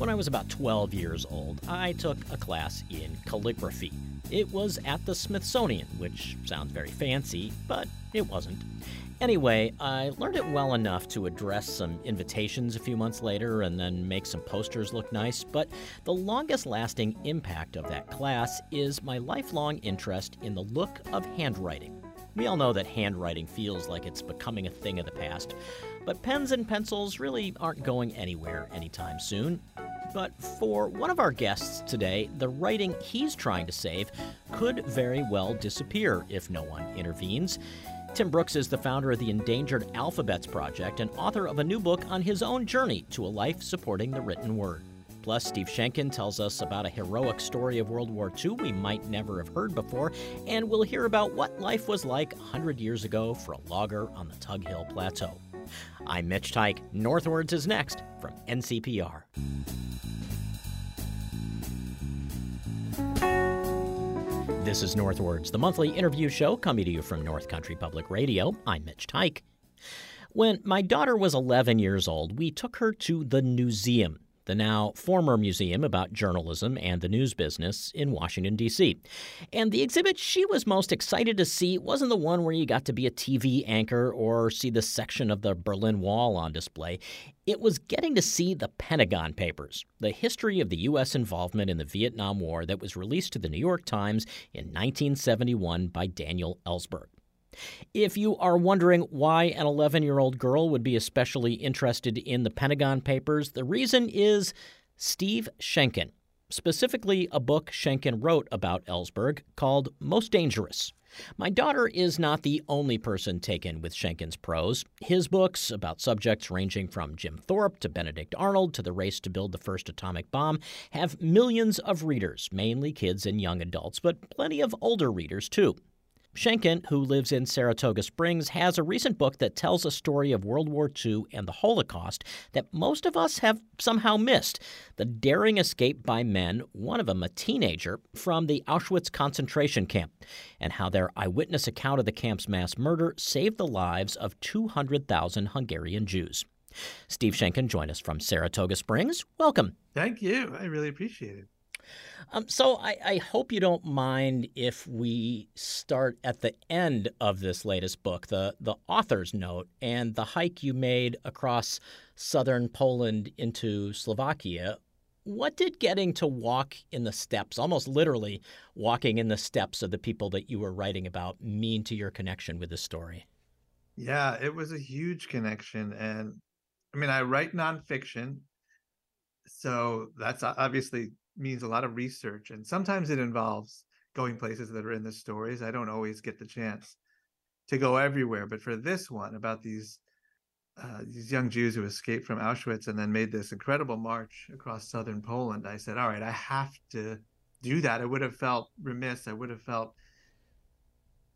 When I was about 12 years old, I took a class in calligraphy. It was at the Smithsonian, which sounds very fancy, but it wasn't. Anyway, I learned it well enough to address some invitations a few months later and then make some posters look nice, but the longest lasting impact of that class is my lifelong interest in the look of handwriting. We all know that handwriting feels like it's becoming a thing of the past, but pens and pencils really aren't going anywhere anytime soon. But for one of our guests today, the writing he's trying to save could very well disappear if no one intervenes. Tim Brookes is the founder of the Endangered Alphabets Project and author of a new book on his own journey to a life supporting the written word. Plus, Steve Sheinkin tells us about a heroic story of World War II we might never have heard before, and we'll hear about what life was like 100 years ago for a logger on the Tug Hill Plateau. I'm Mitch Teich. Northwards is next from NCPR. This is North Words, the monthly interview show coming to you from North Country Public Radio. I'm Mitch Teich. When my daughter was 11 years old, we took her to the Newseum, the now former museum about journalism and the news business in Washington, D.C. And the exhibit she was most excited to see wasn't the one where you got to be a TV anchor or see the section of the Berlin Wall on display. It was getting to see the Pentagon Papers, the history of the U.S. involvement in the Vietnam War that was released to the New York Times in 1971 by Daniel Ellsberg. If you are wondering why an 11 year old girl would be especially interested in the Pentagon Papers, the reason is Steve Sheinkin, specifically a book Sheinkin wrote about Ellsberg called Most Dangerous. My daughter is not the only person taken with Sheinkin's prose. His books, about subjects ranging from Jim Thorpe to Benedict Arnold to the race to build the first atomic bomb, have millions of readers, mainly kids and young adults, but plenty of older readers too. Sheinkin, who lives in Saratoga Springs, has a recent book that tells a story of World War II and the Holocaust that most of us have somehow missed the daring escape by men, one of them a teenager, from the Auschwitz concentration camp, and how their eyewitness account of the camp's mass murder saved the lives of 200,000 Hungarian Jews. Steve Sheinkin joined us from Saratoga Springs. Welcome. Thank you. I really appreciate it. Um, so I, I, hope you don't mind if we start at the end of this latest book, the the author's note, and the hike you made across southern Poland into Slovakia. What did getting to walk in the steps, almost literally walking in the steps of the people that you were writing about, mean to your connection with the story? Yeah, it was a huge connection, and I mean, I write nonfiction, so that's obviously means a lot of research and sometimes it involves going places that are in the stories. I don't always get the chance to go everywhere but for this one about these uh, these young jews who escaped from auschwitz and then made this incredible march across southern poland i said all right i have to do that. I would have felt remiss. I would have felt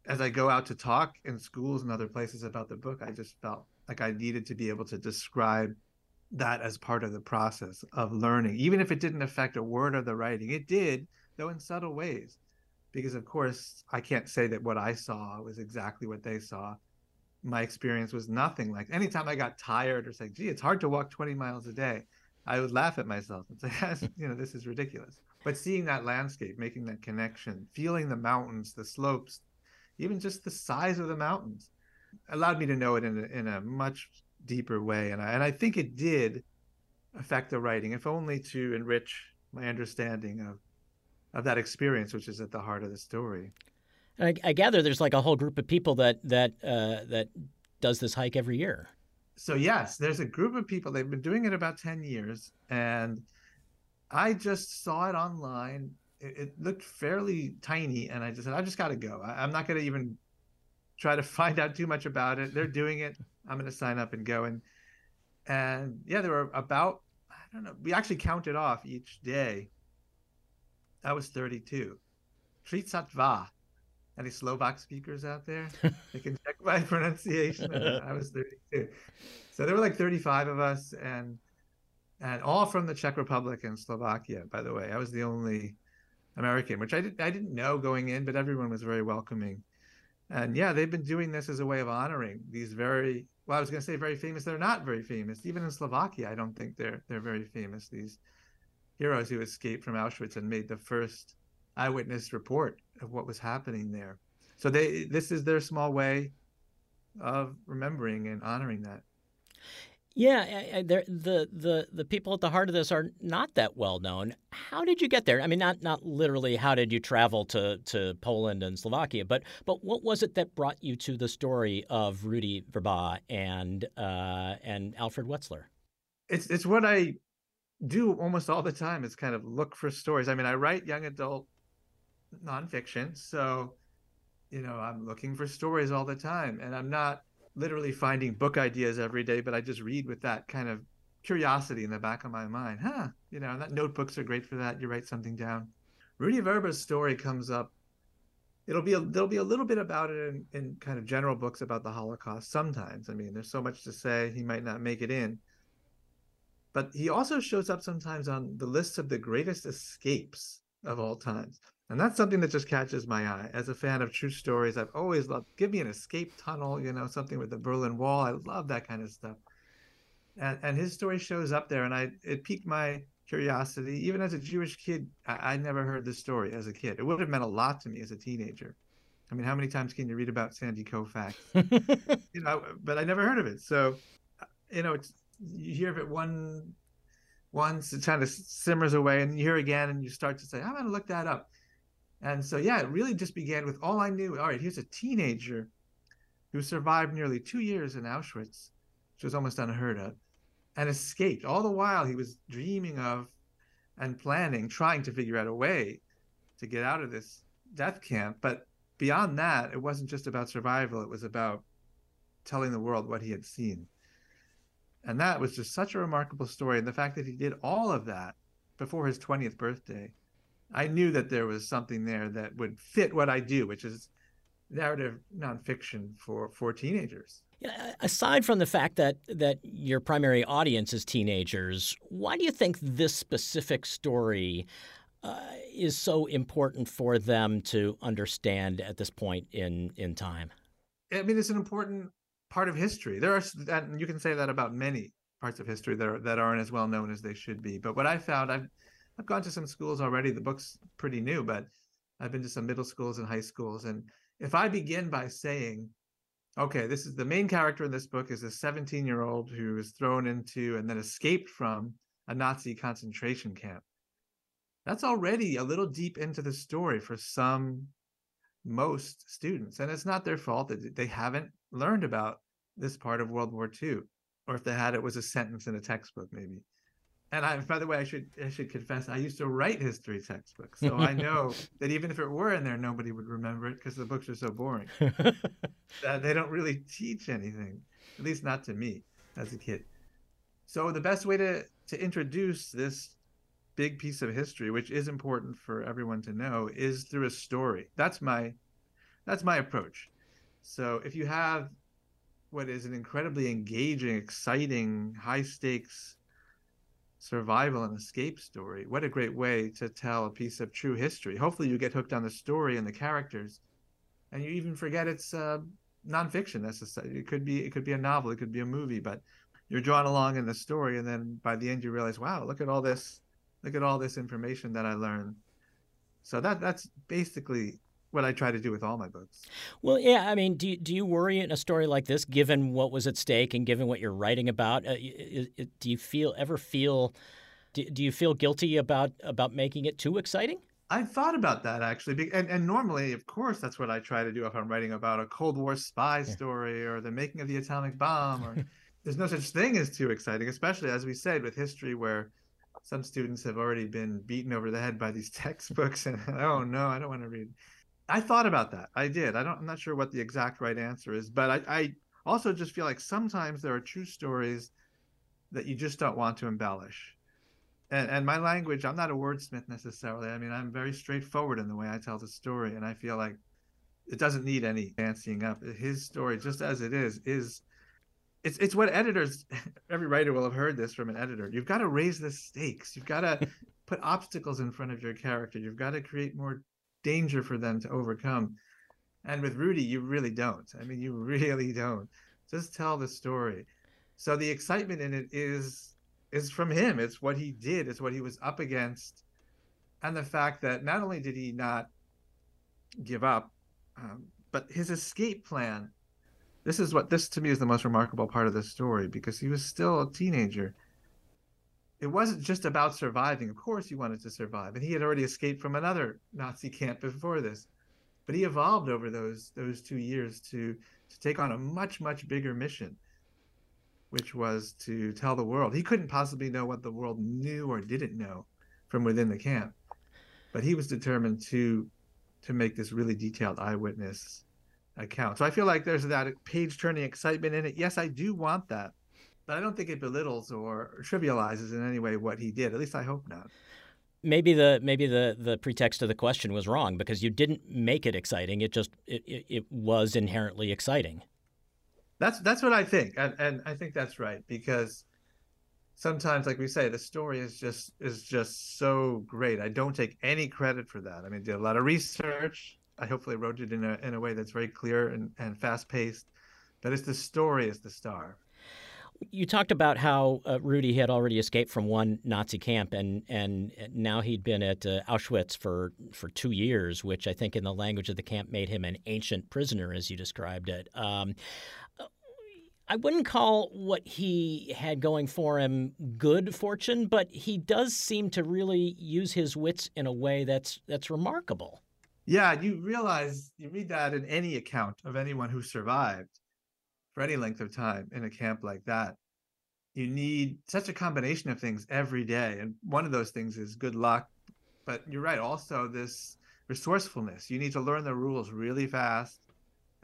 as i go out to talk in schools and other places about the book i just felt like i needed to be able to describe that as part of the process of learning, even if it didn't affect a word of the writing. It did, though in subtle ways, because of course I can't say that what I saw was exactly what they saw. My experience was nothing like. Anytime I got tired or say, "Gee, it's hard to walk 20 miles a day," I would laugh at myself and say, "You know, this is ridiculous." But seeing that landscape, making that connection, feeling the mountains, the slopes, even just the size of the mountains, allowed me to know it in a, in a much deeper way, and I and I think it did affect the writing, if only to enrich my understanding of of that experience, which is at the heart of the story. I, I gather there's like a whole group of people that that uh, that does this hike every year. So yes, there's a group of people. They've been doing it about ten years, and I just saw it online. It, it looked fairly tiny, and I just said, I just got to go. I, I'm not going to even try to find out too much about it. They're doing it. I'm going to sign up and go. And and yeah, there were about I don't know. We actually counted off each day. That was 32. 32. Any Slovak speakers out there? they can check my pronunciation. I was 32. So there were like 35 of us, and and all from the Czech Republic and Slovakia. By the way, I was the only American, which I didn't I didn't know going in, but everyone was very welcoming. And yeah, they've been doing this as a way of honoring these very well, I was going to say very famous. They're not very famous. Even in Slovakia, I don't think they're they're very famous. These heroes who escaped from Auschwitz and made the first eyewitness report of what was happening there. So they this is their small way of remembering and honoring that. Yeah, the the the people at the heart of this are not that well known. How did you get there? I mean, not not literally. How did you travel to, to Poland and Slovakia? But but what was it that brought you to the story of Rudy Vrba and uh, and Alfred Wetzler? It's it's what I do almost all the time. Is kind of look for stories. I mean, I write young adult nonfiction, so you know I'm looking for stories all the time, and I'm not literally finding book ideas every day, but I just read with that kind of curiosity in the back of my mind. Huh, you know, that notebooks are great for that. You write something down. Rudy Vrba's story comes up. It'll be a, there'll be a little bit about it in, in kind of general books about the Holocaust. Sometimes, I mean, there's so much to say he might not make it in. But he also shows up sometimes on the list of the greatest escapes of all times. And that's something that just catches my eye. As a fan of true stories, I've always loved give me an escape tunnel, you know, something with the Berlin Wall. I love that kind of stuff. And and his story shows up there and I it piqued my curiosity. Even as a Jewish kid, I, I never heard this story as a kid. It would have meant a lot to me as a teenager. I mean, how many times can you read about Sandy Koufax? you know, but I never heard of it. So, you know, it's you hear of it one once, it kind of simmers away, and you hear again, and you start to say, I'm going to look that up. And so, yeah, it really just began with all I knew. All right, here's a teenager who survived nearly two years in Auschwitz, which was almost unheard of, and escaped. All the while, he was dreaming of and planning, trying to figure out a way to get out of this death camp. But beyond that, it wasn't just about survival, it was about telling the world what he had seen. And that was just such a remarkable story. And the fact that he did all of that before his 20th birthday I knew that there was something there that would fit what I do, which is narrative nonfiction for for teenagers. Aside from the fact that that your primary audience is teenagers, why do you think this specific story uh, is so important for them to understand at this point in in time? I mean, it's an important part of history. There are, and you can say that about many parts of history that are, that aren't as well known as they should be. But what I found, I've I've gone to some schools already. The book's pretty new, but I've been to some middle schools and high schools. And if I begin by saying, okay, this is the main character in this book is a 17 year old who was thrown into and then escaped from a Nazi concentration camp. That's already a little deep into the story for some, most students. And it's not their fault that they haven't learned about this part of World War II. Or if they had, it was a sentence in a textbook, maybe and I, by the way, I should I should confess, I used to write history textbooks, so I know that even if it were in there, nobody would remember it because the books are so boring. uh, they don't really teach anything, at least not to me as a kid. So the best way to to introduce this big piece of history, which is important for everyone to know, is through a story. That's my that's my approach. So if you have what is an incredibly engaging, exciting, high stakes survival and escape story. What a great way to tell a piece of true history. Hopefully, you get hooked on the story and the characters, and you even forget it's uh, nonfiction necessarily. It could be it could be a novel, it could be a movie, but you're drawn along in the story, and then by the end you realize, wow, look at all this, look at all this information that I learned. So that that's basically what I try to do with all my books. Well, yeah, I mean, do you, do you worry in a story like this, given what was at stake and given what you're writing about? Uh, do you feel ever feel do, do you feel guilty about about making it too exciting? I've thought about that actually, and, and normally, of course, that's what I try to do if I'm writing about a Cold War spy yeah. story or the making of the atomic bomb. Or there's no such thing as too exciting, especially as we said with history, where some students have already been beaten over the head by these textbooks, and oh no, I don't want to read I thought about that. I did. I don't. I'm not sure what the exact right answer is, but I, I also just feel like sometimes there are true stories that you just don't want to embellish. And, and my language, I'm not a wordsmith necessarily. I mean, I'm very straightforward in the way I tell the story, and I feel like it doesn't need any fancying up. His story, just as it is, is it's it's what editors. Every writer will have heard this from an editor. You've got to raise the stakes. You've got to put obstacles in front of your character. You've got to create more danger for them to overcome. And with Rudy, you really don't. I mean, you really don't. Just tell the story. So the excitement in it is is from him. It's what he did, it's what he was up against. And the fact that not only did he not give up, um, but his escape plan. This is what this to me is the most remarkable part of the story because he was still a teenager. It wasn't just about surviving. Of course, he wanted to survive, and he had already escaped from another Nazi camp before this. But he evolved over those those two years to to take on a much much bigger mission which was to tell the world. He couldn't possibly know what the world knew or didn't know from within the camp, but he was determined to to make this really detailed eyewitness account. So I feel like there's that page turning excitement in it. Yes, I do want that, but I don't think it belittles or trivializes in any way what he did. At least I hope not. Maybe the maybe the the pretext of the question was wrong because you didn't make it exciting. It just it, it, it was inherently exciting. That's that's what I think, and and I think that's right because sometimes, like we say, the story is just is just so great. I don't take any credit for that. I mean, did a lot of research. I hopefully wrote it in a in a way that's very clear and, and fast paced, but it's the story is the star. You talked about how uh, Rudy had already escaped from one Nazi camp, and and now he'd been at uh, Auschwitz for for two years, which I think, in the language of the camp, made him an ancient prisoner, as you described it. Um, I wouldn't call what he had going for him good fortune, but he does seem to really use his wits in a way that's that's remarkable. Yeah, you realize you read that in any account of anyone who survived for any length of time in a camp like that. You need such a combination of things every day, and one of those things is good luck. But you're right, also this resourcefulness. You need to learn the rules really fast.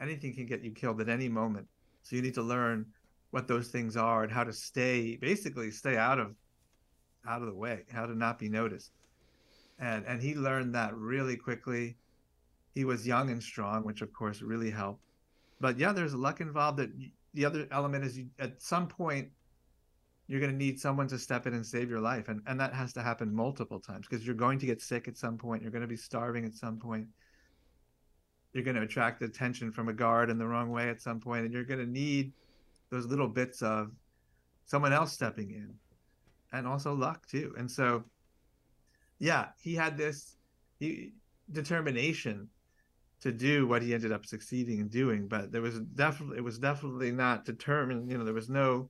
Anything can get you killed at any moment so you need to learn what those things are and how to stay basically stay out of out of the way, how to not be noticed. And and he learned that really quickly. He was young and strong, which of course really helped. But yeah, there's luck involved. That the other element is you, at some point you're going to need someone to step in and save your life, and and that has to happen multiple times because you're going to get sick at some point. You're going to be starving at some point you're going to attract attention from a guard in the wrong way at some point and you're going to need those little bits of someone else stepping in and also luck too and so yeah he had this he, determination to do what he ended up succeeding in doing but there was definitely it was definitely not determined you know there was no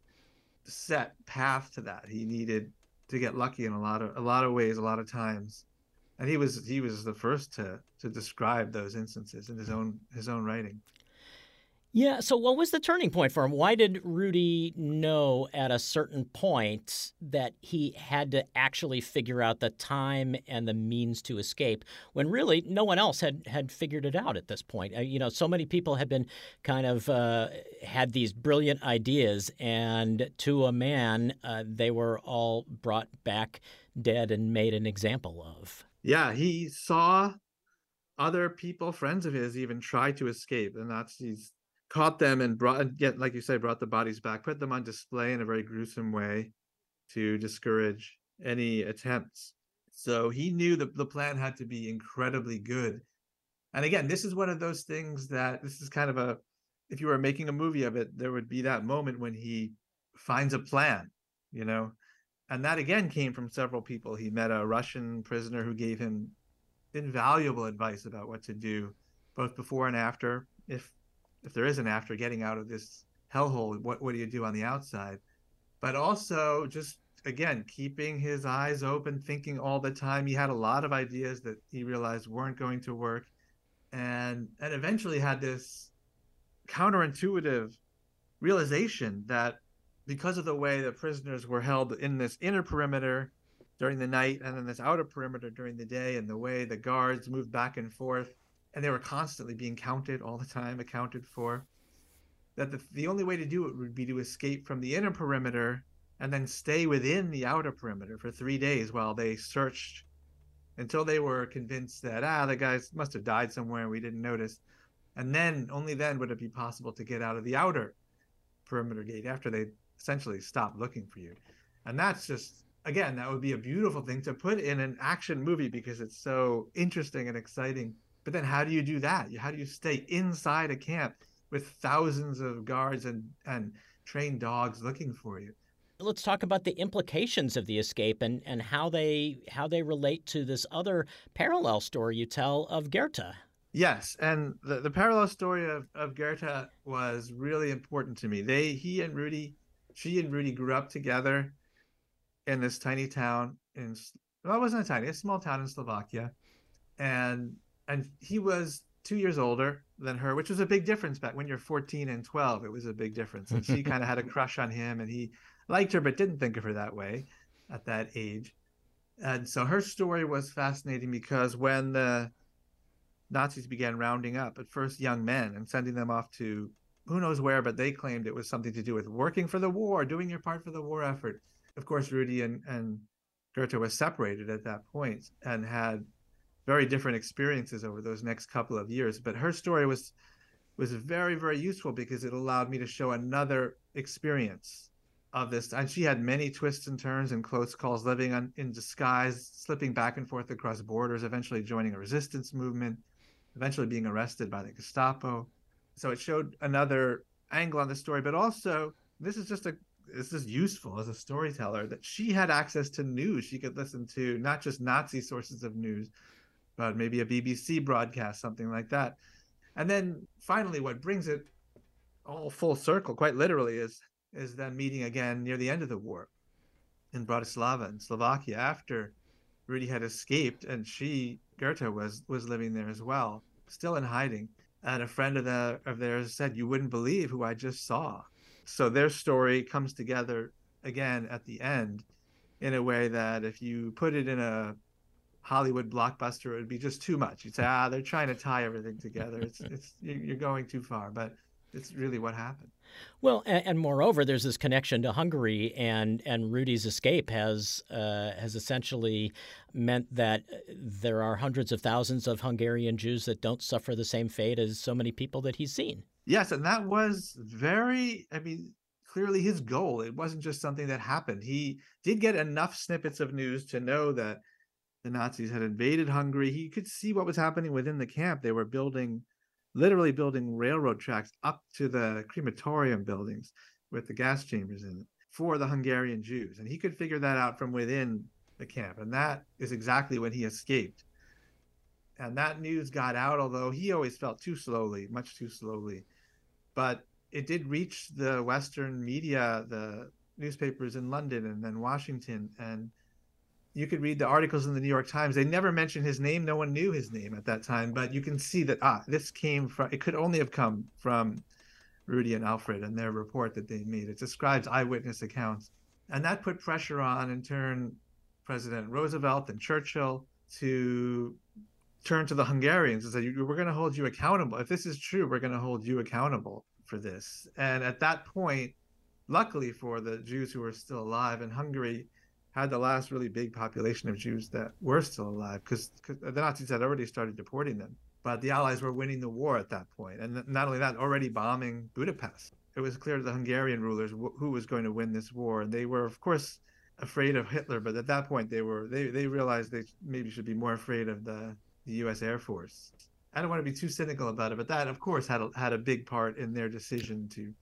set path to that. He needed to get lucky in a lot of a lot of ways a lot of times. And he was he was the first to to describe those instances in his hmm. own his own writing. Yeah. So, what was the turning point for him? Why did Rudy know at a certain point that he had to actually figure out the time and the means to escape when really no one else had, had figured it out at this point? Uh, you know, so many people had been kind of uh, had these brilliant ideas, and to a man, uh, they were all brought back dead and made an example of yeah, he saw other people, friends of his, even try to escape. And that's Nazis caught them and brought, yet, like you say, brought the bodies back, put them on display in a very gruesome way to discourage any attempts. So he knew that the plan had to be incredibly good. And again, this is one of those things that this is kind of a, if you were making a movie of it, there would be that moment when he finds a plan, you know, and that again came from several people. He met a Russian prisoner who gave him invaluable advice about what to do, both before and after. If if there is an after getting out of this hellhole, what what do you do on the outside? But also just again keeping his eyes open, thinking all the time. He had a lot of ideas that he realized weren't going to work, and and eventually had this counterintuitive realization that because of the way the prisoners were held in this inner perimeter during the night and then this outer perimeter during the day and the way the guards moved back and forth and they were constantly being counted all the time accounted for that the, the only way to do it would be to escape from the inner perimeter and then stay within the outer perimeter for three days while they searched until they were convinced that ah the guys must have died somewhere and we didn't notice and then only then would it be possible to get out of the outer perimeter gate after they essentially stopped looking for you. And that's just again, that would be a beautiful thing to put in an action movie because it's so interesting and exciting. But then how do you do that? How do you stay inside a camp with thousands of guards and and trained dogs looking for you? let's talk about the implications of the escape and, and how they how they relate to this other parallel story you tell of Gerta. Yes, and the, the parallel story of, of Gerta was really important to me. They he and Rudy, she and Rudy grew up together in this tiny town in well, it wasn't a tiny, a small town in Slovakia, and and he was two years older than her, which was a big difference back when you're 14 and 12. It was a big difference, and she kind of had a crush on him, and he liked her but didn't think of her that way at that age. And so her story was fascinating because when the Nazis began rounding up at first young men and sending them off to who knows where, but they claimed it was something to do with working for the war, doing your part for the war effort. Of course, Rudy and, and Gerta was separated at that point and had very different experiences over those next couple of years. But her story was was very, very useful because it allowed me to show another experience of this. And she had many twists and turns and close calls, living on, in disguise, slipping back and forth across borders, eventually joining a resistance movement, eventually being arrested by the Gestapo. So it showed another angle on the story, but also this is just a this is useful as a storyteller that she had access to news. She could listen to not just Nazi sources of news, but maybe a BBC broadcast, something like that. And then finally, what brings it all full circle, quite literally, is is them meeting again near the end of the war in Bratislava in Slovakia after Rudy had escaped and she Gerta was was living there as well, still in hiding. And a friend of the of theirs said, "You wouldn't believe who I just saw." So their story comes together again at the end in a way that if you put it in a Hollywood blockbuster, it would be just too much. You'd say, "Ah, they're trying to tie everything together. It's it's you're going too far." But it's really what happened. Well, and, and, moreover, there's this connection to Hungary, and and Rudy's escape has uh, has essentially meant that there are hundreds of thousands of Hungarian Jews that don't suffer the same fate as so many people that he's seen. Yes, and that was very, I mean, clearly his goal. It wasn't just something that happened. He did get enough snippets of news to know that the Nazis had invaded Hungary. He could see what was happening within the camp. They were building literally building railroad tracks up to the crematorium buildings with the gas chambers in it for the Hungarian Jews. And he could figure that out from within the camp. And that is exactly when he escaped. And that news got out, although he always felt too slowly, much too slowly. But it did reach the Western media, the newspapers in London and then Washington. And you could read the articles in the New York Times. They never mentioned his name. No one knew his name at that time, but you can see that ah, this came from. It could only have come from Rudy and Alfred and their report that they made. It describes eyewitness accounts, and that put pressure on, in turn, President Roosevelt and Churchill to turn to the Hungarians and say, "We're going to hold you accountable. If this is true, we're going to hold you accountable for this." And at that point, luckily for the Jews who were still alive in Hungary had the last really big population of Jews that were still alive because the Nazis had already started deporting them. But the Allies were winning the war at that point, and not only that, already bombing Budapest. It was clear to the Hungarian rulers who was going to win this war, and they were, of course, afraid of Hitler. But at that point, they were they they realized they maybe should be more afraid of the the U.S. Air Force. I don't want to be too cynical about it, but that, of course, had a, had a big part in their decision to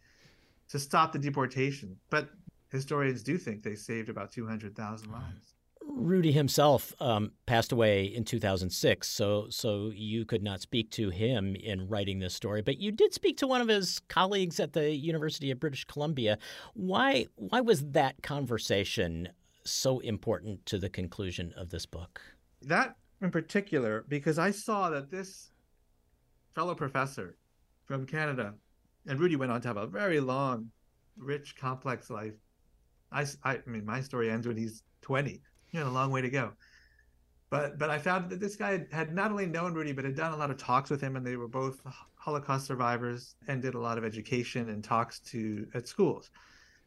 to stop the deportation. But historians do think they saved about 200,000 lives. Rudy himself um, passed away in 2006, so so you could not speak to him in writing this story, but you did speak to one of his colleagues at the University of British Columbia. Why why was that conversation so important to the conclusion of this book? That in particular, because I saw that this fellow professor from Canada, and Rudy went on to have a very long, rich, complex life I, I mean, my story ends when he's 20. You know, a long way to go. But but I found that this guy had not only known Rudy, but had done a lot of talks with him, and they were both Holocaust survivors and did a lot of education and talks to at schools.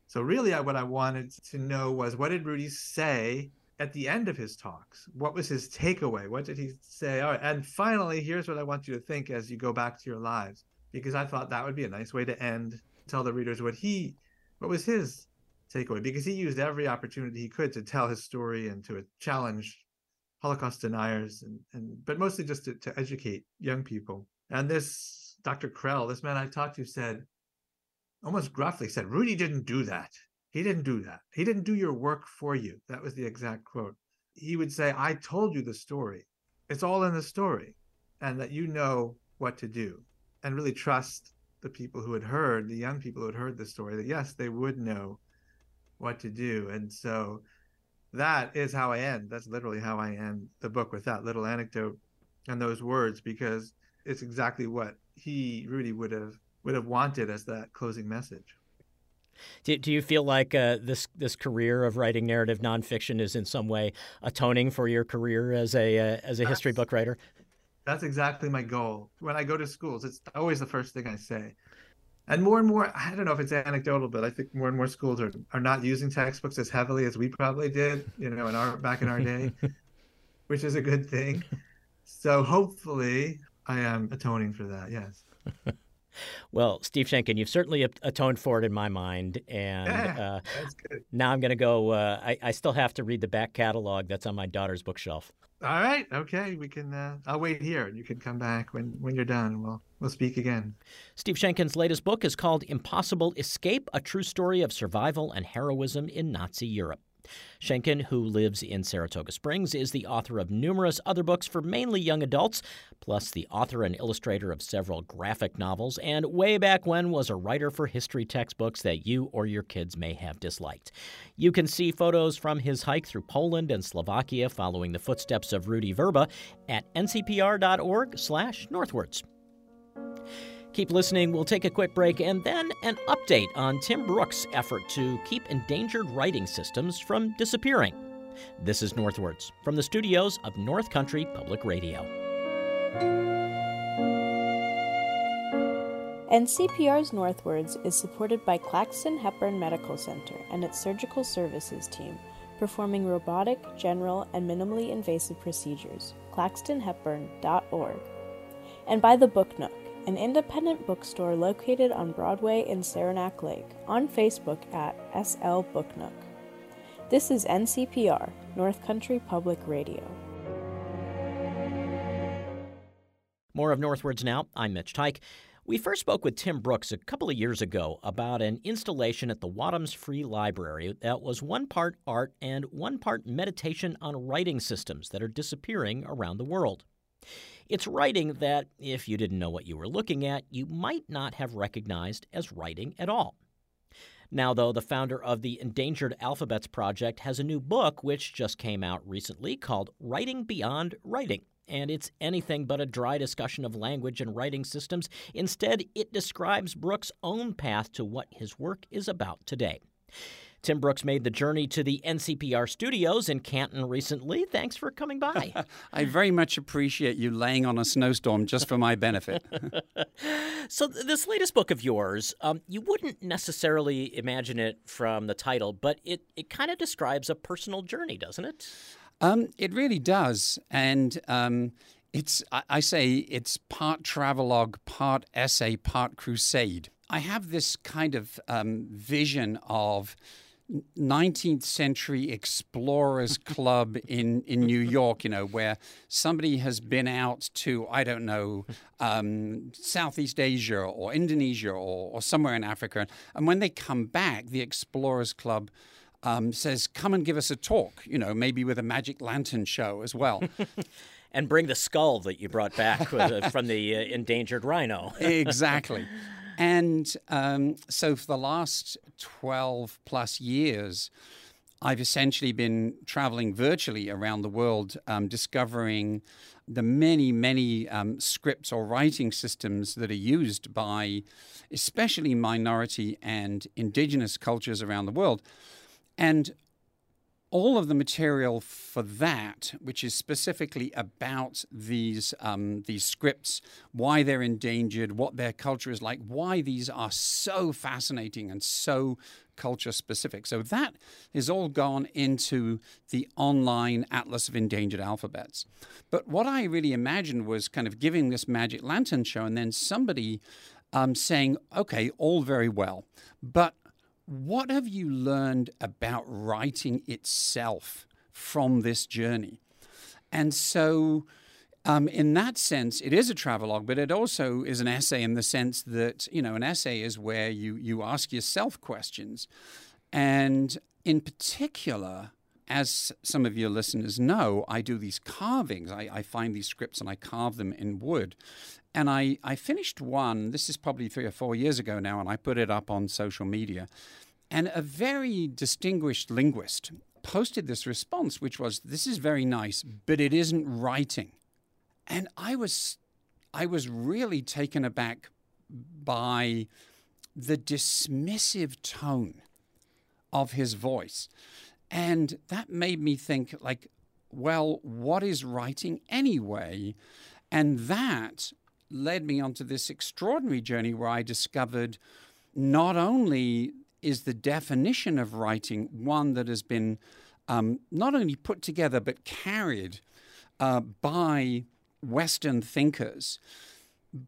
So really, I, what I wanted to know was what did Rudy say at the end of his talks? What was his takeaway? What did he say? All right, and finally, here's what I want you to think as you go back to your lives, because I thought that would be a nice way to end. Tell the readers what he, what was his takeaway because he used every opportunity he could to tell his story and to challenge Holocaust deniers and, and but mostly just to, to educate young people. And this Dr. Krell, this man I talked to said almost gruffly said, Rudy didn't do that. He didn't do that. He didn't do your work for you. That was the exact quote. He would say, I told you the story. It's all in the story, and that you know what to do, and really trust the people who had heard, the young people who had heard the story, that yes, they would know what to do. And so that is how I end. That's literally how I end the book with that little anecdote and those words, because it's exactly what he, Rudy, would have would have wanted as that closing message. Do, do you feel like uh, this this career of writing narrative nonfiction is in some way atoning for your career as a uh, as a that's, history book writer? That's exactly my goal. When I go to schools, it's always the first thing I say. And more and more, I don't know if it's anecdotal, but I think more and more schools are, are not using textbooks as heavily as we probably did, you know, in our back in our day, which is a good thing. So hopefully, I am atoning for that. Yes. Well, Steve Sheinkin, you've certainly atoned for it in my mind, and uh, now I'm going to go. Uh, I, I, still have to read the back catalog that's on my daughter's bookshelf. All right, okay, we can. Uh, I'll wait here. And you can come back when when you're done. We'll we'll speak again. Steve Sheinkin's latest book is called "Impossible Escape: A True Story of Survival and Heroism in Nazi Europe." Shenkin, who lives in Saratoga Springs, is the author of numerous other books for mainly young adults, plus the author and illustrator of several graphic novels, and way back when was a writer for history textbooks that you or your kids may have disliked. You can see photos from his hike through Poland and Slovakia following the footsteps of Rudy Vrba at ncpr.org/northwards. Keep listening. We'll take a quick break and then an update on Tim Brookes' effort to keep endangered writing systems from disappearing. This is North Words from the studios of North Country Public Radio. NCPR's North Words is supported by Claxton Hepburn Medical Center and its surgical services team, performing robotic, general, and minimally invasive procedures. ClaxtonHepburn.org. And by the Book Nook an independent bookstore located on Broadway in Saranac Lake, on Facebook at SL Book Nook. This is NCPR, North Country Public Radio. More of North Words now. I'm Mitch Teich. We first spoke with Tim Brookes a couple of years ago about an installation at the Wadhams Free Library that was one part art and one part meditation on writing systems that are disappearing around the world. It's writing that, if you didn't know what you were looking at, you might not have recognized as writing at all. Now, though, the founder of the Endangered Alphabets Project has a new book which just came out recently called Writing Beyond Writing. And it's anything but a dry discussion of language and writing systems. Instead, it describes Brookes' own path to what his work is about today. Tim Brookes made the journey to the NCPR studios in Canton recently. Thanks for coming by. I very much appreciate you laying on a snowstorm just for my benefit. so, this latest book of yours, um, you wouldn't necessarily imagine it from the title, but it, it kind of describes a personal journey, doesn't it? Um, it really does. And um, it's, I, I say, it's part travelogue, part essay, part crusade. I have this kind of um, vision of 19th century explorers club in, in New York, you know, where somebody has been out to, I don't know, um, Southeast Asia or Indonesia or, or somewhere in Africa. And when they come back, the explorers club um, says, come and give us a talk, you know, maybe with a magic lantern show as well. and bring the skull that you brought back uh, from the uh, endangered rhino. exactly. And um, so for the last 12 plus years, I've essentially been traveling virtually around the world, um, discovering the many, many um, scripts or writing systems that are used by especially minority and indigenous cultures around the world. And all of the material for that, which is specifically about these um, these scripts, why they're endangered, what their culture is like, why these are so fascinating and so culture specific. So that is all gone into the online Atlas of Endangered Alphabets. But what I really imagined was kind of giving this magic lantern show, and then somebody um, saying, "Okay, all very well, but." What have you learned about writing itself from this journey? And so, um, in that sense, it is a travelogue, but it also is an essay in the sense that, you know, an essay is where you, you ask yourself questions. And in particular, as some of your listeners know, I do these carvings. I, I, find these scripts and I carve them in wood. And I, I finished one, this is probably three or four years ago now, and I put it up on social media. And a very distinguished linguist posted this response, which was, This is very nice, but it isn't writing. And I was I was really taken aback by the dismissive tone of his voice. And that made me think, like, well, what is writing anyway? And that led me onto this extraordinary journey where I discovered not only is the definition of writing one that has been um, not only put together but carried uh, by Western thinkers,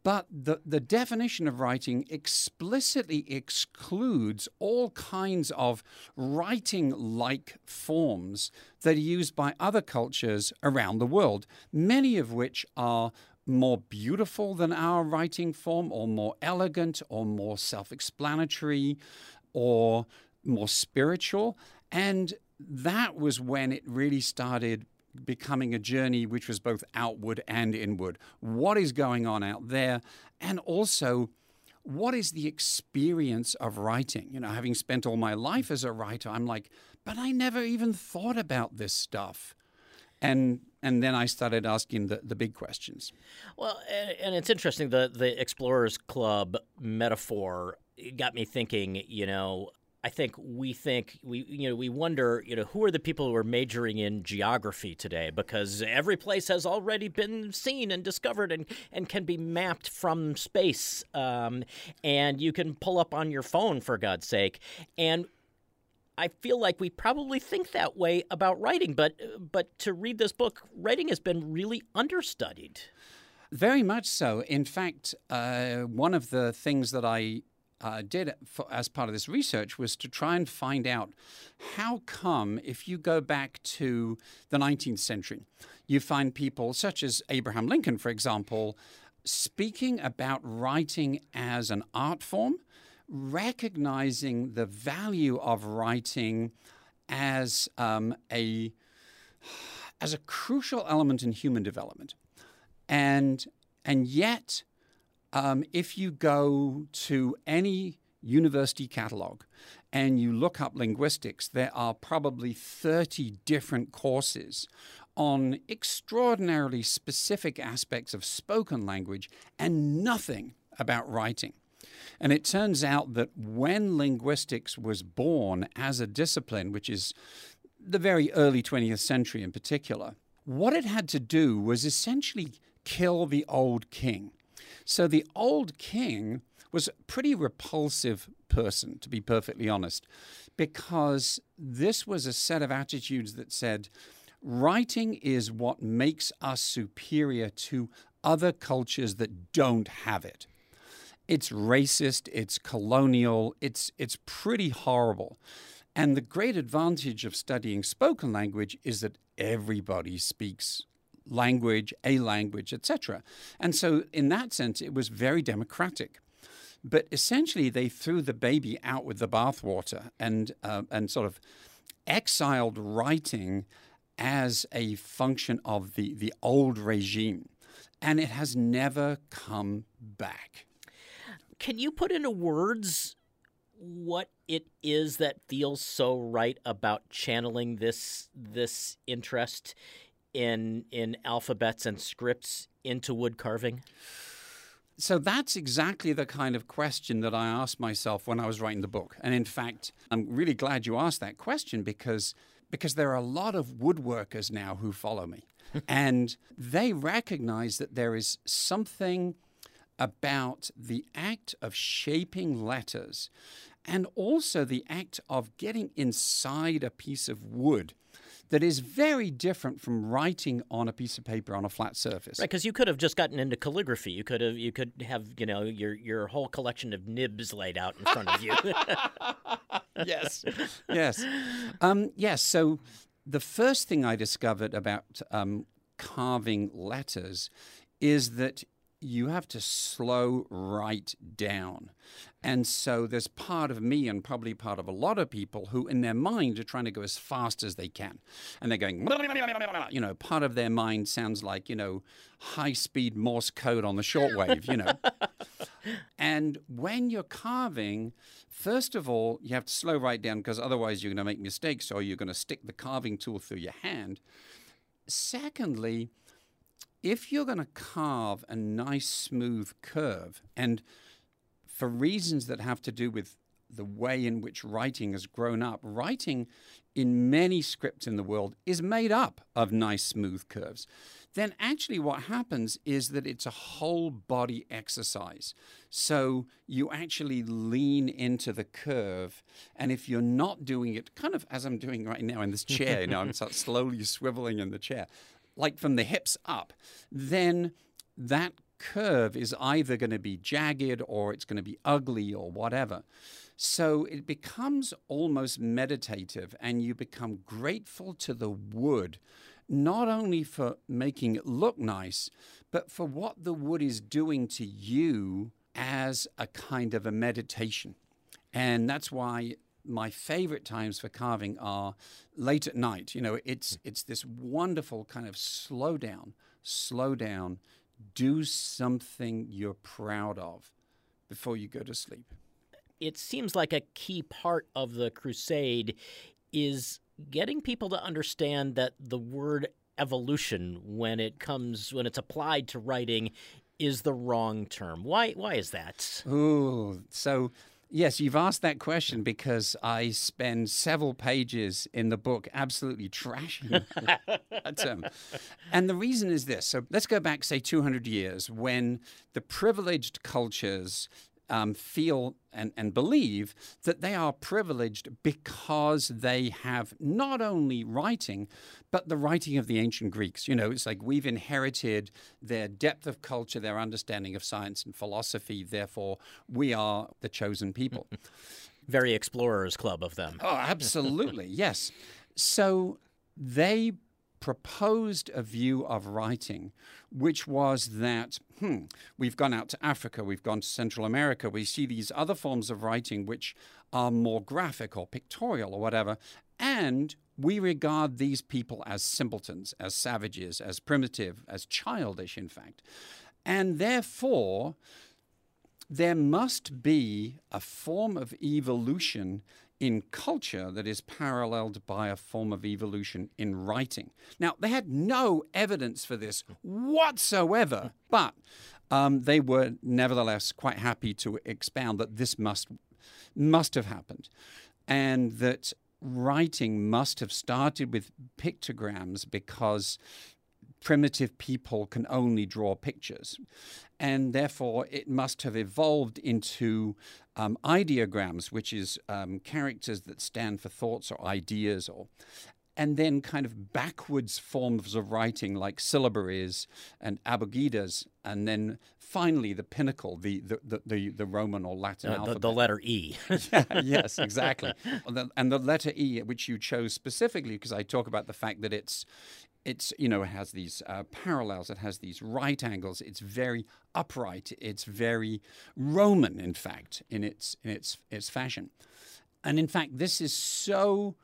but the, the definition of writing explicitly excludes all kinds of writing like forms that are used by other cultures around the world, many of which are more beautiful than our writing form, or more elegant, or more self explanatory, or more spiritual. And that was when it really started becoming a journey which was both outward and inward. What is going on out there? And also, what is the experience of writing? You know, having spent all my life as a writer, I'm like, but I never even thought about this stuff. And and then I started asking the, the big questions. Well, and it's interesting the the Explorers Club metaphor got me thinking. You know, I think we think we you know we wonder you know who are the people who are majoring in geography today because every place has already been seen and discovered and and can be mapped from space um, and you can pull up on your phone for God's sake and I feel like we probably think that way about writing but but to read this book writing has been really understudied. Very much so. In fact, uh, one of the things that I uh, did for, as part of this research was to try and find out how come, if you go back to the 19th century, you find people such as Abraham Lincoln, for example, speaking about writing as an art form, recognizing the value of writing as um, a as a crucial element in human development, and and yet um, if you go to any university catalog and you look up linguistics, there are probably 30 different courses on extraordinarily specific aspects of spoken language and nothing about writing. And it turns out that when linguistics was born as a discipline, which is the very early 20th century in particular, what it had to do was essentially kill the old king. So the old king was a pretty repulsive person, to be perfectly honest, because this was a set of attitudes that said, writing is what makes us superior to other cultures that don't have it. It's racist, it's colonial, it's, it's pretty horrible. And the great advantage of studying spoken language is that everybody speaks language, a language, etc. And so, in that sense, it was very democratic. But essentially, they threw the baby out with the bathwater and uh, and sort of exiled writing as a function of the the old regime, and it has never come back. Can you put into words what it is that feels so right about channeling this this interest in in alphabets and scripts into wood carving? So that's exactly the kind of question that I asked myself when I was writing the book. And in fact, I'm really glad you asked that question because because there are a lot of woodworkers now who follow me. and they recognize that there is something about the act of shaping letters and also the act of getting inside a piece of wood that is very different from writing on a piece of paper on a flat surface. Right, because you could have just gotten into calligraphy. You could have you could have you know your your whole collection of nibs laid out in front of you. yes, yes, um, yes. So the first thing I discovered about um, carving letters is that you have to slow right down. And so there's part of me and probably part of a lot of people who, in their mind, are trying to go as fast as they can. And they're going, you know, part of their mind sounds like, you know, high speed Morse code on the shortwave, you know. and when you're carving, first of all, you have to slow right down because otherwise you're going to make mistakes or you're going to stick the carving tool through your hand. Secondly, if you're going to carve a nice smooth curve, and for reasons that have to do with the way in which writing has grown up, writing in many scripts in the world is made up of nice smooth curves. Then actually, what happens is that it's a whole body exercise. So you actually lean into the curve. And if you're not doing it, kind of as I'm doing right now in this chair, you know, I'm slowly swiveling in the chair, like from the hips up, then that curve is either going to be jagged or it's going to be ugly or whatever. So it becomes almost meditative, and you become grateful to the wood, not only for making it look nice, but for what the wood is doing to you as a kind of a meditation. And that's why my favorite times for carving are late at night. You know, it's mm. it's this wonderful kind of slow down, slow down, do something you're proud of before you go to sleep. It seems like a key part of the crusade is getting people to understand that the word evolution when it comes when it's applied to writing is the wrong term. Why why is that? Ooh, so Yes, you've asked that question because I spend several pages in the book absolutely trashing that term. And the reason is this. So let's go back, say, 200 years when the privileged cultures um, feel and, and believe that they are privileged because they have not only writing, but the writing of the ancient Greeks. You know, it's like we've inherited their depth of culture, their understanding of science and philosophy. Therefore, we are the chosen people. Very explorers club of them. Oh, absolutely. yes. So they proposed a view of writing, which was that, hmm, we've gone out to Africa, we've gone to Central America, we see these other forms of writing which are more graphic or pictorial or whatever, and we regard these people as simpletons, as savages, as primitive, as childish, in fact. And therefore, there must be a form of evolution in culture that is paralleled by a form of evolution in writing. Now, they had no evidence for this whatsoever, but um, they were nevertheless quite happy to expound that this must must have happened, and that writing must have started with pictograms because primitive people can only draw pictures. And therefore, it must have evolved into um, ideograms, which is um, characters that stand for thoughts or ideas, or and then kind of backwards forms of writing like syllabaries and abugidas, and then finally the pinnacle, the the the, the, Roman or Latin uh, alphabet. The, the, letter E. yeah, yes, exactly. and the letter E, which you chose specifically because I talk about the fact that it's it's you know it has these uh, parallels it has these right angles it's very upright it's very roman in fact in its in its its fashion. And in fact this is so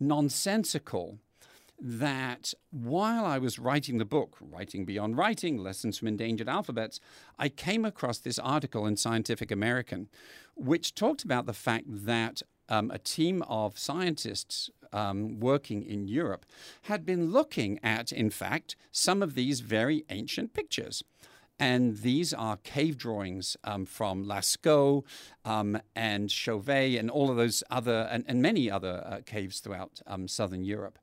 nonsensical that while I was writing the book, Writing Beyond Writing Lessons from Endangered Alphabets, I came across this article in Scientific American, which talked about the fact that um, a team of scientists um, working in Europe had been looking at, in fact, some of these very ancient pictures. And these are cave drawings um, from Lascaux um, and Chauvet and all of those other, and, and many other uh, caves throughout um, southern Europe.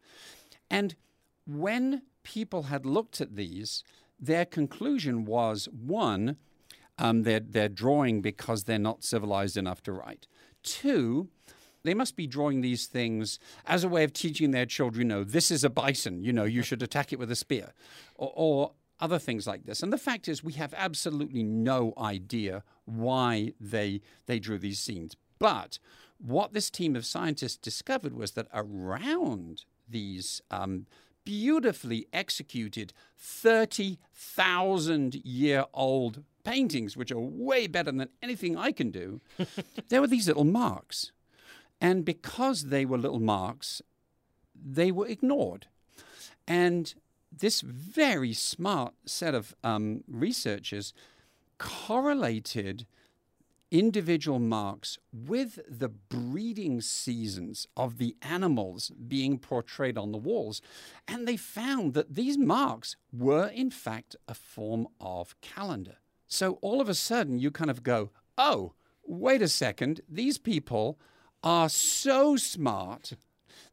And when people had looked at these, their conclusion was one, um, they're, they're drawing because they're not civilized enough to write. Two, they must be drawing these things as a way of teaching their children, you know, this is a bison, you know, you should attack it with a spear, or, or other things like this. And the fact is, we have absolutely no idea why they, they drew these scenes. But what this team of scientists discovered was that around these um, beautifully executed 30,000 year old paintings, which are way better than anything I can do. there were these little marks. And because they were little marks, they were ignored. And this very smart set of um, researchers correlated individual marks with the breeding seasons of the animals being portrayed on the walls. And they found that these marks were, in fact, a form of calendar. So all of a sudden, you kind of go, oh, wait a second, these people are so smart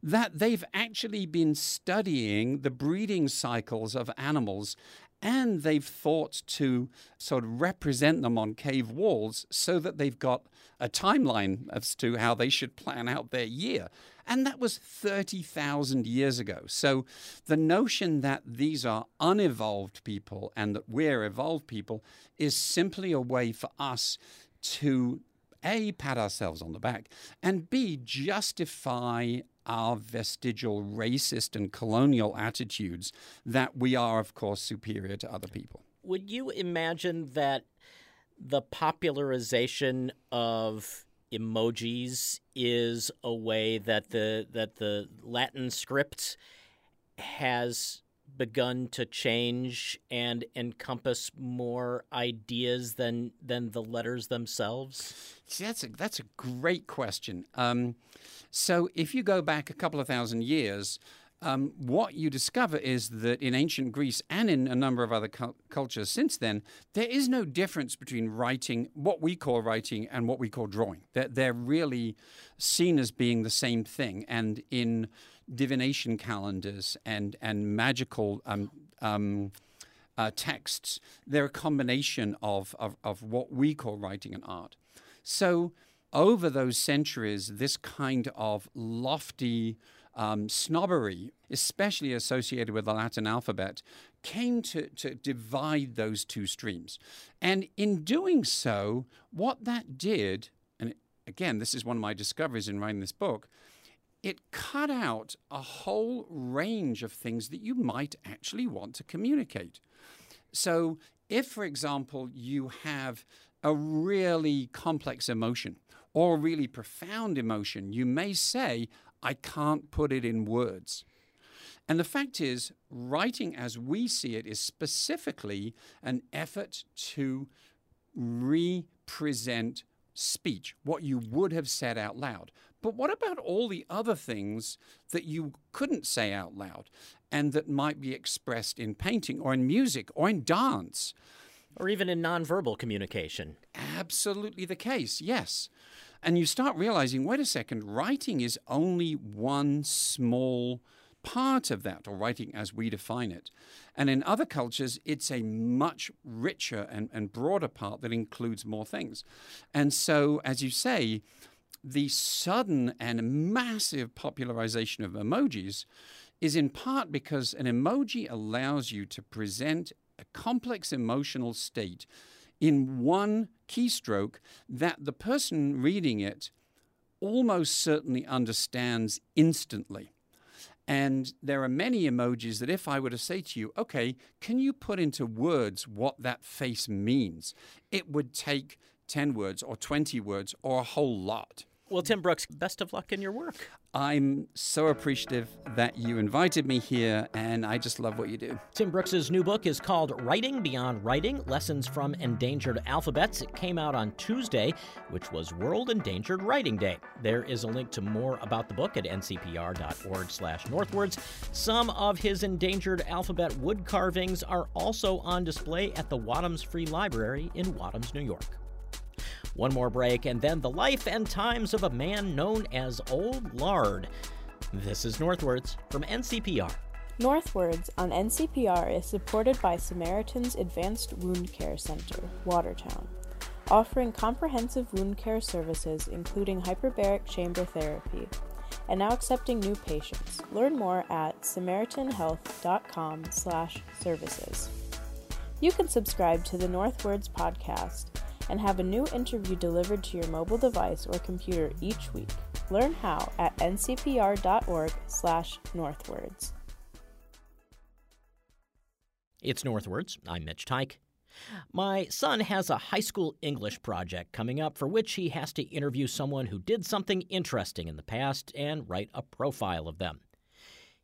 that they've actually been studying the breeding cycles of animals and they've thought to sort of represent them on cave walls so that they've got a timeline as to how they should plan out their year. And that was 30,000 years ago. So the notion that these are unevolved people and that we're evolved people is simply a way for us to A, pat ourselves on the back, and B, justify our vestigial racist and colonial attitudes that we are, of course, superior to other people. Would you imagine that the popularization of emojis is a way that the that the Latin script has begun to change and encompass more ideas than than the letters themselves? See, that's a, that's a great question. Um, so if you go back a couple of thousand years, um, what you discover is that in ancient Greece and in a number of other cu- cultures since then, there is no difference between writing, what we call writing, and what we call drawing. They're, they're really seen as being the same thing. And in divination calendars and, and magical um, um, uh, texts, they're a combination of, of, of what we call writing and art. So over those centuries, this kind of lofty um, snobbery, especially associated with the Latin alphabet, came to, to divide those two streams. And in doing so, what that did, and again, this is one of my discoveries in writing this book, it cut out a whole range of things that you might actually want to communicate. So, if, for example, you have a really complex emotion or a really profound emotion, you may say, I can't put it in words. And the fact is, writing as we see it is specifically an effort to represent speech, what you would have said out loud. But what about all the other things that you couldn't say out loud and that might be expressed in painting or in music or in dance? Or even in nonverbal communication. Absolutely the case, yes. And you start realizing wait a second, writing is only one small part of that, or writing as we define it. And in other cultures, it's a much richer and, and broader part that includes more things. And so, as you say, the sudden and massive popularization of emojis is in part because an emoji allows you to present a complex emotional state in one keystroke that the person reading it almost certainly understands instantly. And there are many emojis that, if I were to say to you, okay, can you put into words what that face means? It would take 10 words or 20 words or a whole lot. Well, Tim Brookes, best of luck in your work. I'm so appreciative that you invited me here, and I just love what you do. Tim Brookes's new book is called Writing Beyond Writing Lessons from Endangered Alphabets. It came out on Tuesday, which was World Endangered Writing Day. There is a link to more about the book at ncpr.org slash northwords. Some of his endangered alphabet wood carvings are also on display at the Wadhams Free Library in Wadhams, New York. One more break, and then the life and times of a man known as Old Lard. This is North Words from NCPR. North Words on NCPR is supported by Samaritan's Advanced Wound Care Center, Watertown, offering comprehensive wound care services including hyperbaric chamber therapy, and now accepting new patients. Learn more at samaritanhealth.com/services. You can subscribe to the North Words podcast and have a new interview delivered to your mobile device or computer each week. Learn how at ncpr.org/northwards. It's North Words. I'm Mitch Teich. My son has a high school English project coming up for which he has to interview someone who did something interesting in the past and write a profile of them.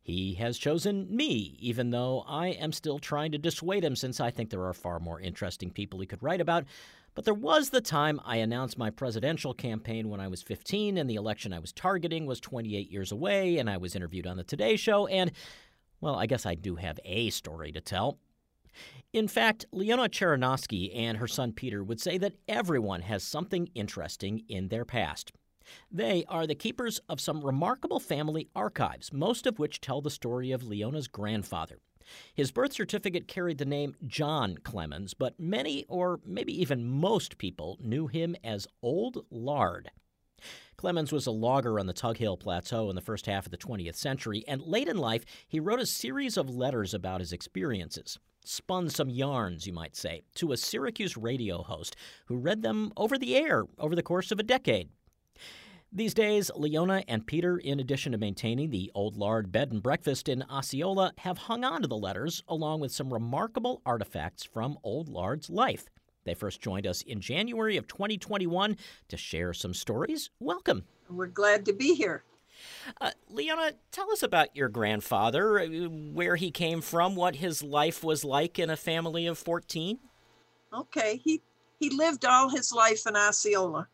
He has chosen me, even though I am still trying to dissuade him since I think there are far more interesting people he could write about. But there was the time I announced my presidential campaign when I was 15, and the election I was targeting was 28 years away, and I was interviewed on the Today Show, and, well, I guess I do have a story to tell. In fact, Leona Cherinovsky and her son Peter would say that everyone has something interesting in their past. They are the keepers of some remarkable family archives, most of which tell the story of Leona's grandfather. His birth certificate carried the name John Clemens, but many, or maybe even most people, knew him as Old Lard. Clemens was a logger on the Tug Hill Plateau in the first half of the 20th century, and late in life, he wrote a series of letters about his experiences spun some yarns, you might say, to a Syracuse radio host who read them over the air over the course of a decade. These days, Leona and Peter, in addition to maintaining the Old Lard bed and breakfast in Osceola, have hung on to the letters along with some remarkable artifacts from Old Lard's life. They first joined us in January of 2021 to share some stories. Welcome. We're glad to be here. Uh, Leona, tell us about your grandfather, uh, where he came from, what his life was like in a family of 14. Okay, he, he lived all his life in Osceola.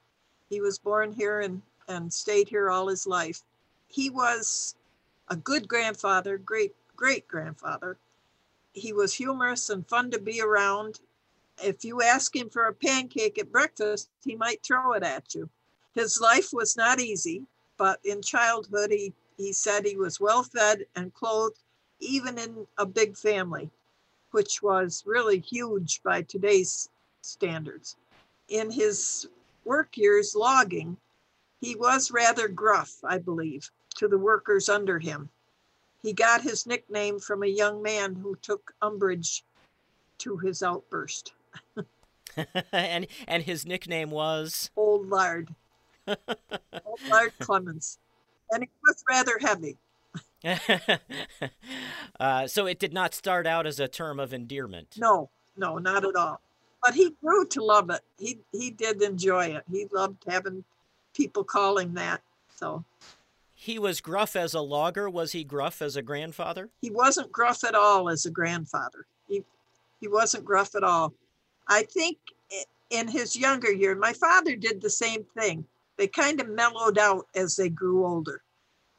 He was born here and, and stayed here all his life. He was a good grandfather, great great grandfather. He was humorous and fun to be around. If you ask him for a pancake at breakfast, he might throw it at you. His life was not easy but in childhood, he, he said he was well fed and clothed, even in a big family, which was really huge by today's standards. In his work years logging, he was rather gruff, I believe, to the workers under him. He got his nickname from a young man who took umbrage to his outburst. and and his nickname was Old Lard. Old Lard Clemens. And it was rather heavy. uh, so it did not start out as a term of endearment. No, no, not at all. But he grew to love it. He he did enjoy it. He loved having people calling that. So he was gruff as a logger. Was he gruff as a grandfather? He wasn't gruff at all as a grandfather. He he wasn't gruff at all. I think in his younger year, my father did the same thing they kind of mellowed out as they grew older.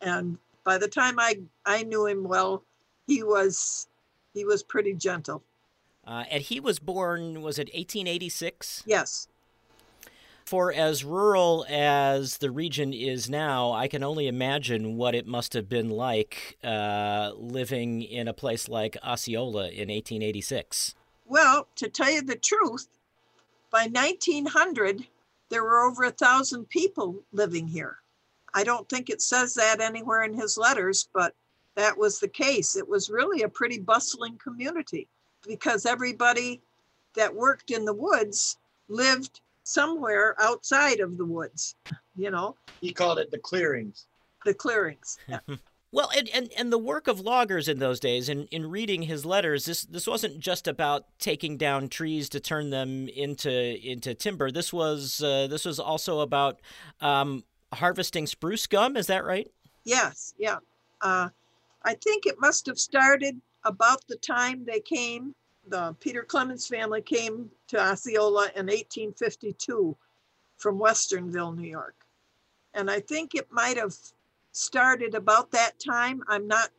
And by the time I, I knew him well, he was he was pretty gentle. Uh, and he was born, was it 1886? Yes. For as rural as the region is now, I can only imagine what it must have been like uh, living in a place like Osceola in 1886. Well, to tell you the truth, by 1900, there were over a thousand people living here. I don't think it says that anywhere in his letters, but that was the case. It was really a pretty bustling community because everybody that worked in the woods lived somewhere outside of the woods, you know. He called it the clearings. The clearings. Yeah. Well, and, and, and the work of loggers in those days, in, in reading his letters, this this wasn't just about taking down trees to turn them into into timber. This was uh, this was also about um, harvesting spruce gum. Is that right? Yes. Yeah. Uh, I think it must have started about the time they came. The Peter Clemens family came to Osceola in 1852 from Westernville, New York, and I think it might have started about that time. I'm not,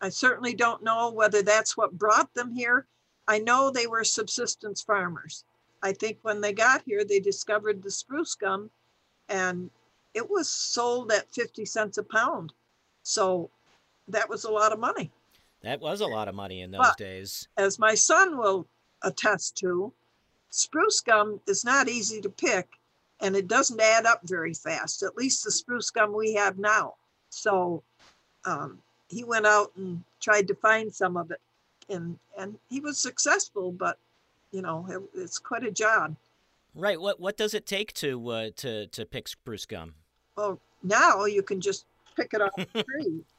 I certainly don't know whether that's what brought them here. I know they were subsistence farmers. I think when they got here, they discovered the spruce gum and it was sold at 50 cents a pound. So that was a lot of money. That was a lot of money in those but, days. As my son will attest to, spruce gum is not easy to pick and it doesn't add up very fast, at least the spruce gum we have now. So um, he went out and tried to find some of it, and and he was successful. But you know, it, it's quite a job. Right. What what does it take to uh, to to pick spruce gum? Well, now you can just pick it off the tree.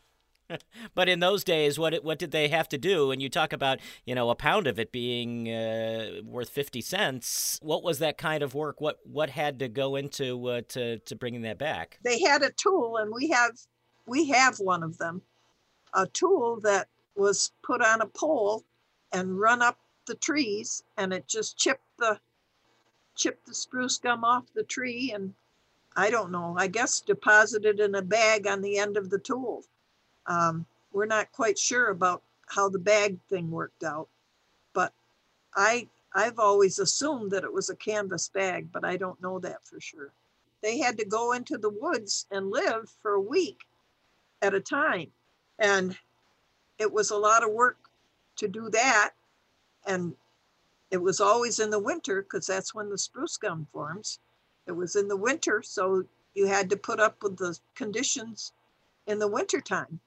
but in those days, what what did they have to do? And you talk about you know a pound of it being uh, worth fifty cents. What was that kind of work? What what had to go into uh, to to bringing that back? They had a tool, and we have we have one of them, a tool that was put on a pole and run up the trees, and it just chipped the chipped the spruce gum off the tree and I don't know, I guess deposited in a bag on the end of the tool. Um, we're not quite sure about how the bag thing worked out, but I I've always assumed that it was a canvas bag, but I don't know that for sure. They had to go into the woods and live for a week at a time. And it was a lot of work to do that. And it was always in the winter because that's when the spruce gum forms. It was in the winter, so you had to put up with the conditions in the wintertime.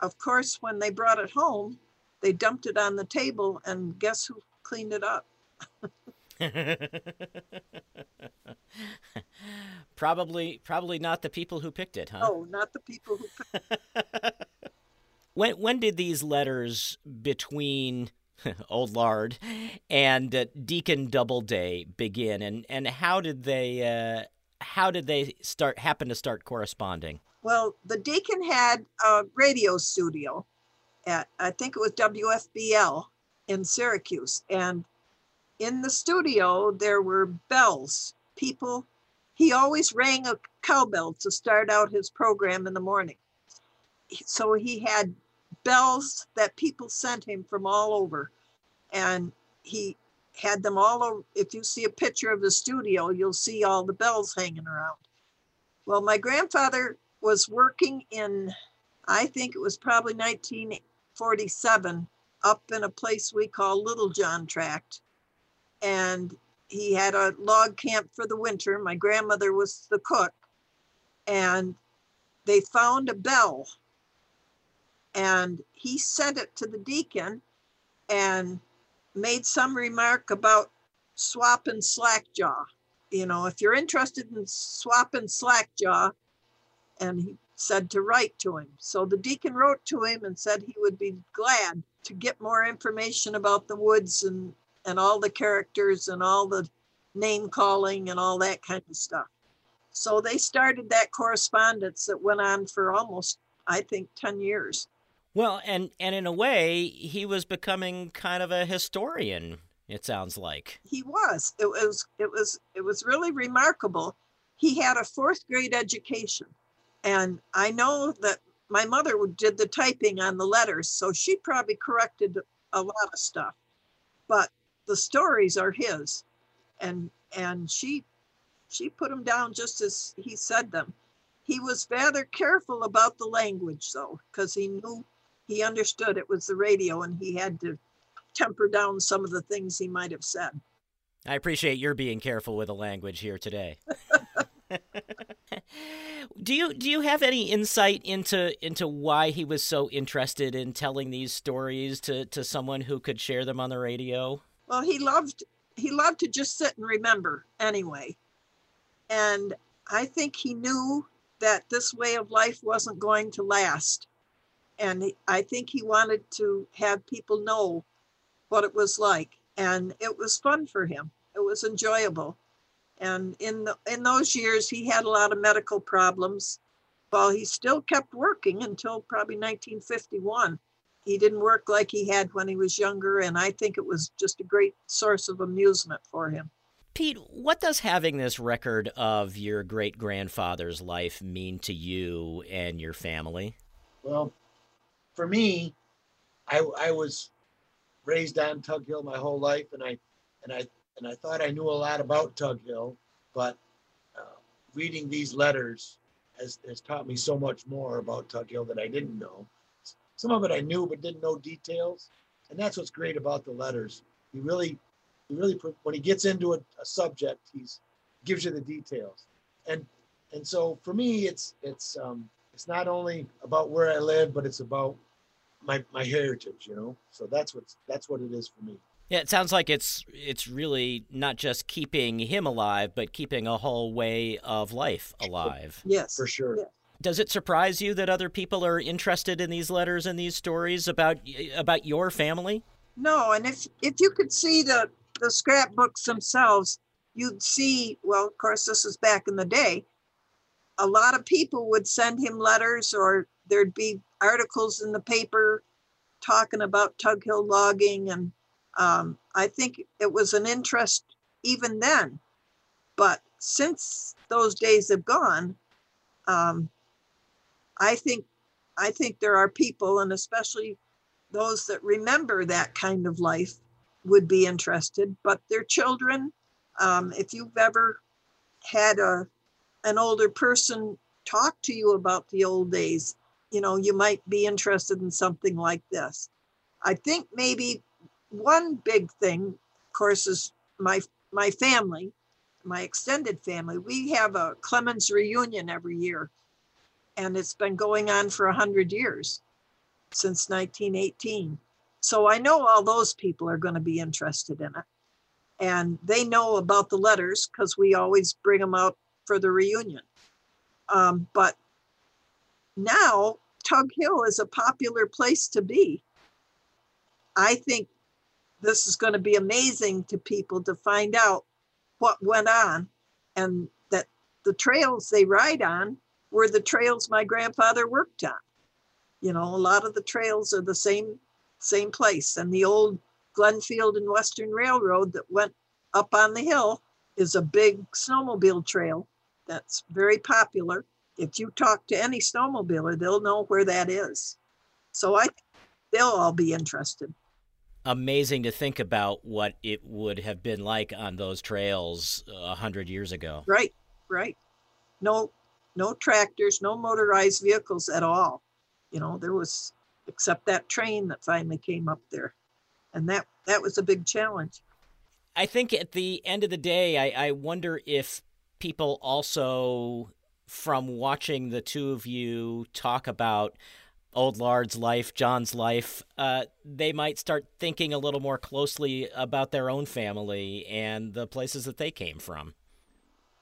Of course, when they brought it home, they dumped it on the table, and guess who cleaned it up? probably, probably not the people who picked it, huh? Oh, not the people who. Picked... when when did these letters between Old Lard and uh, Deacon Doubleday begin, and and how did they uh, how did they start happen to start corresponding? Well, the deacon had a radio studio at, I think it was WFBL in Syracuse. And in the studio, there were bells. People, he always rang a cowbell to start out his program in the morning. So he had bells that people sent him from all over. And he had them all over. If you see a picture of the studio, you'll see all the bells hanging around. Well, my grandfather was working in, I think it was probably 1947, up in a place we call Little John Tract. And he had a log camp for the winter. My grandmother was the cook. And they found a bell. And he sent it to the deacon and made some remark about swapping slackjaw. You know, if you're interested in swapping slackjaw, and he said to write to him. So the deacon wrote to him and said he would be glad to get more information about the woods and, and all the characters and all the name calling and all that kind of stuff. So they started that correspondence that went on for almost, I think, 10 years. Well, and, and in a way, he was becoming kind of a historian, it sounds like. He was. It was it was it was really remarkable. He had a fourth grade education and I know that my mother did the typing on the letters, so she probably corrected a lot of stuff. But the stories are his, and and she she put them down just as he said them. He was rather careful about the language, though, because he knew he understood it was the radio, and he had to temper down some of the things he might have said. I appreciate your being careful with the language here today. do you do you have any insight into into why he was so interested in telling these stories to to someone who could share them on the radio? Well, he loved he loved to just sit and remember anyway. And I think he knew that this way of life wasn't going to last. And I think he wanted to have people know what it was like. And it was fun for him. It was enjoyable. And in the, in those years, he had a lot of medical problems. While he still kept working until probably 1951, he didn't work like he had when he was younger, and I think it was just a great source of amusement for him. Pete, what does having this record of your great grandfather's life mean to you and your family? Well, for me, I, I was raised on Tug Hill my whole life, and I and I and I thought I knew a lot about Tug Hill, but uh, reading these letters has, has taught me so much more about Tug Hill that I didn't know. Some of it I knew but didn't know details, and that's what's great about the letters. He really, he really when he gets into a, a subject, he's gives you the details, and and so for me, it's it's um, it's not only about where I live, but it's about my my heritage, you know. So that's what's that's what it is for me. Yeah, it sounds like it's it's really not just keeping him alive, but keeping a whole way of life alive. Yes, for sure. Does it surprise you that other people are interested in these letters and these stories about about your family? No, and if if you could see the the scrapbooks themselves, you'd see. Well, of course, this is back in the day. A lot of people would send him letters, or there'd be articles in the paper talking about Tug Hill logging, and um, I think it was an interest even then. But since those days have gone, um, I think I think there are people, and especially those that remember that kind of life, would be interested. But their children, um, if you've ever had a an older person talk to you about the old days, you know, you might be interested in something like this. I think maybe one big thing, of course, is my my family, my extended family. We have a Clemens reunion every year, and it's been going on for hundred years, since 1918. So I know all those people are going to be interested in it, and they know about the letters because we always bring them out for the reunion. Um, but now Tug Hill is a popular place to be. I think this is going to be amazing to people to find out what went on and that the trails they ride on were the trails my grandfather worked on. You know, a lot of the trails are the same same place and the old Glenfield and Western Railroad that went up on the hill is a big snowmobile trail that's very popular. If you talk to any snowmobiler, they'll know where that is. So I they'll all be interested amazing to think about what it would have been like on those trails uh, a hundred years ago. Right, right. No, no tractors, no motorized vehicles at all. You know, there was except that train that finally came up there, and that that was a big challenge. I think at the end of the day, I, I wonder if people also, from watching the two of you talk about old Lard's life, John's life, uh, they might start thinking a little more closely about their own family and the places that they came from.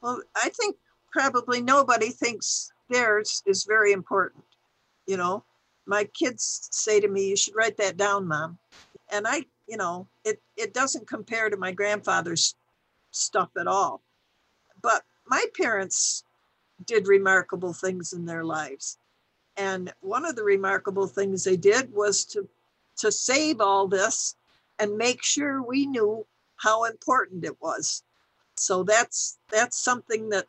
Well, I think probably nobody thinks theirs is very important. You know, my kids say to me, "You should write that down, mom," and I, you know, it it doesn't compare to my grandfather's stuff at all. But my parents did remarkable things in their lives and one of the remarkable things they did was to, to save all this and make sure we knew how important it was. So that's that's something that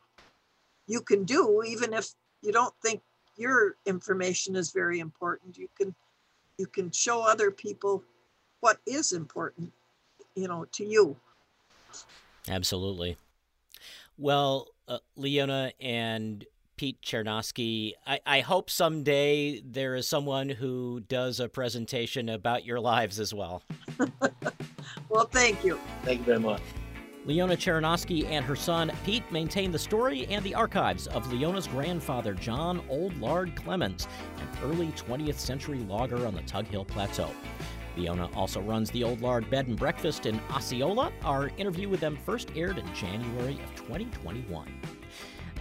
you can do even if you don't think your information is very important. You can you can show other people what is important, you know, to you. Absolutely. Well, uh, Leona and Pete Chernosky. I, I hope someday there is someone who does a presentation about your lives as well. well, thank you. Thank you very much. Leona Chernosky and her son Pete maintain the story and the archives of Leona's grandfather, John Old Lard Clemens, an early 20th century logger on the Tug Hill Plateau. Leona also runs the Old Lard Bed and Breakfast in Osceola. Our interview with them first aired in January of 2021.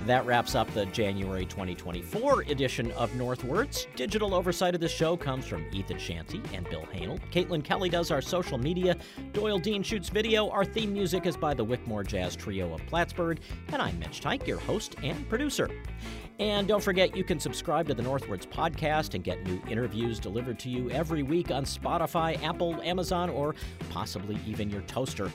That wraps up the January 2024 edition of North Words. Digital oversight of the show comes from Ethan Shanty and Bill Hanel. Caitlin Kelly does our social media. Doyle Dean shoots video. Our theme music is by the Wickmore Jazz Trio of Plattsburgh. And I'm Mitch Teich, your host and producer. And don't forget, you can subscribe to the North Words podcast and get new interviews delivered to you every week on Spotify, Apple, Amazon, or possibly even your toaster.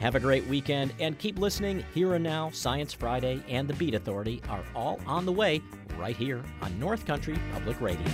Have a great weekend and keep listening. Here and Now, Science Friday, and The Beat Authority are all on the way right here on North Country Public Radio.